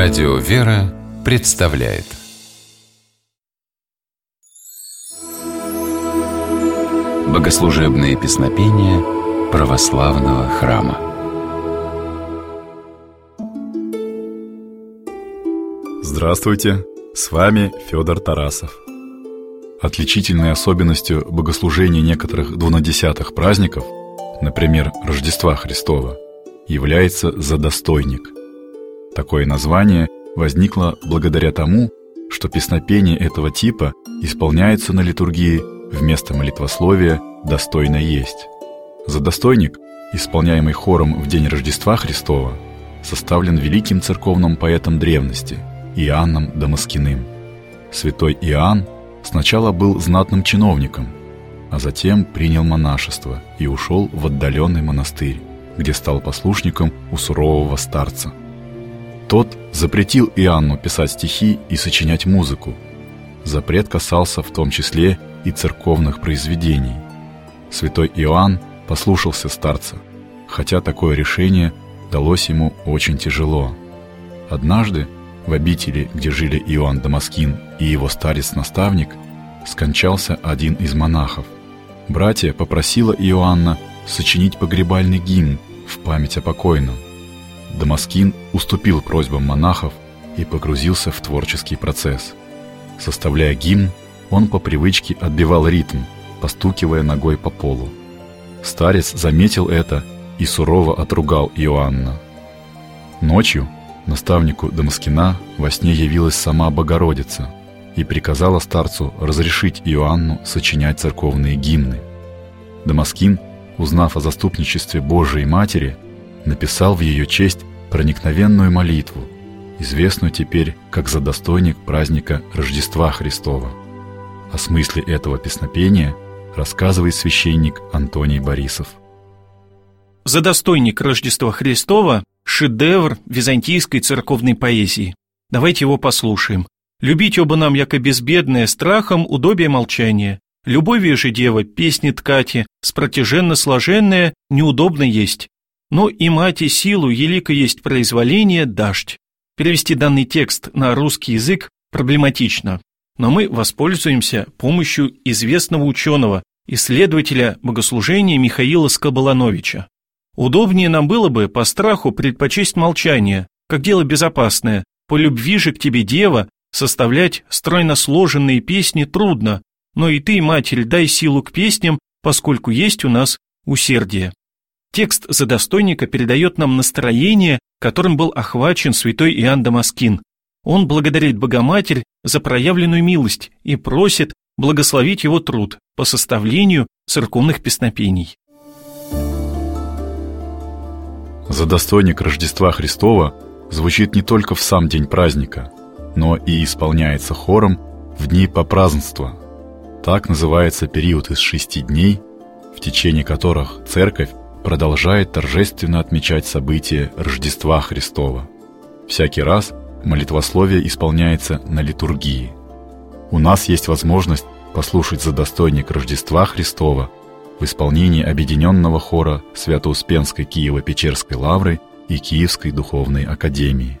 Радио «Вера» представляет Богослужебные песнопения православного храма Здравствуйте! С вами Федор Тарасов. Отличительной особенностью богослужения некоторых двунадесятых праздников, например, Рождества Христова, является задостойник – Такое название возникло благодаря тому, что песнопение этого типа исполняется на литургии вместо молитвословия «достойно есть». Задостойник, исполняемый хором в день Рождества Христова, составлен великим церковным поэтом древности Иоанном Дамаскиным. Святой Иоанн сначала был знатным чиновником, а затем принял монашество и ушел в отдаленный монастырь, где стал послушником у сурового старца – тот запретил Иоанну писать стихи и сочинять музыку. Запрет касался в том числе и церковных произведений. Святой Иоанн послушался старца, хотя такое решение далось ему очень тяжело. Однажды в обители, где жили Иоанн Дамаскин и его старец-наставник, скончался один из монахов. Братья попросила Иоанна сочинить погребальный гимн в память о покойном. Дамаскин уступил просьбам монахов и погрузился в творческий процесс. Составляя гимн, он по привычке отбивал ритм, постукивая ногой по полу. Старец заметил это и сурово отругал Иоанна. Ночью наставнику Дамаскина во сне явилась сама Богородица и приказала старцу разрешить Иоанну сочинять церковные гимны. Дамаскин, узнав о заступничестве Божией Матери, написал в ее честь проникновенную молитву, известную теперь как задостойник праздника Рождества Христова. О смысле этого песнопения рассказывает священник Антоний Борисов. Задостойник Рождества Христова – шедевр византийской церковной поэзии. Давайте его послушаем. «Любить оба нам, яко безбедное, страхом удобие молчания. Любовью же, дева, песни ткати, спротяженно сложенная, неудобно есть. Но и мать и силу елико есть произволение дождь. Перевести данный текст на русский язык проблематично, но мы воспользуемся помощью известного ученого, исследователя богослужения Михаила Скобалановича. Удобнее нам было бы по страху предпочесть молчание, как дело безопасное, по любви же к тебе, дева, составлять стройно сложенные песни трудно, но и ты, Матерь, дай силу к песням, поскольку есть у нас усердие. Текст задостойника передает нам настроение, которым был охвачен святой Иоанн Дамаскин. Он благодарит Богоматерь за проявленную милость и просит благословить его труд по составлению церковных песнопений. Задостойник Рождества Христова звучит не только в сам день праздника, но и исполняется хором в дни попразднства. Так называется период из шести дней, в течение которых церковь продолжает торжественно отмечать событие Рождества Христова. Всякий раз молитвословие исполняется на литургии. У нас есть возможность послушать за достойник Рождества Христова в исполнении объединенного хора Свято-Успенской Киево-Печерской лавры и Киевской духовной академии.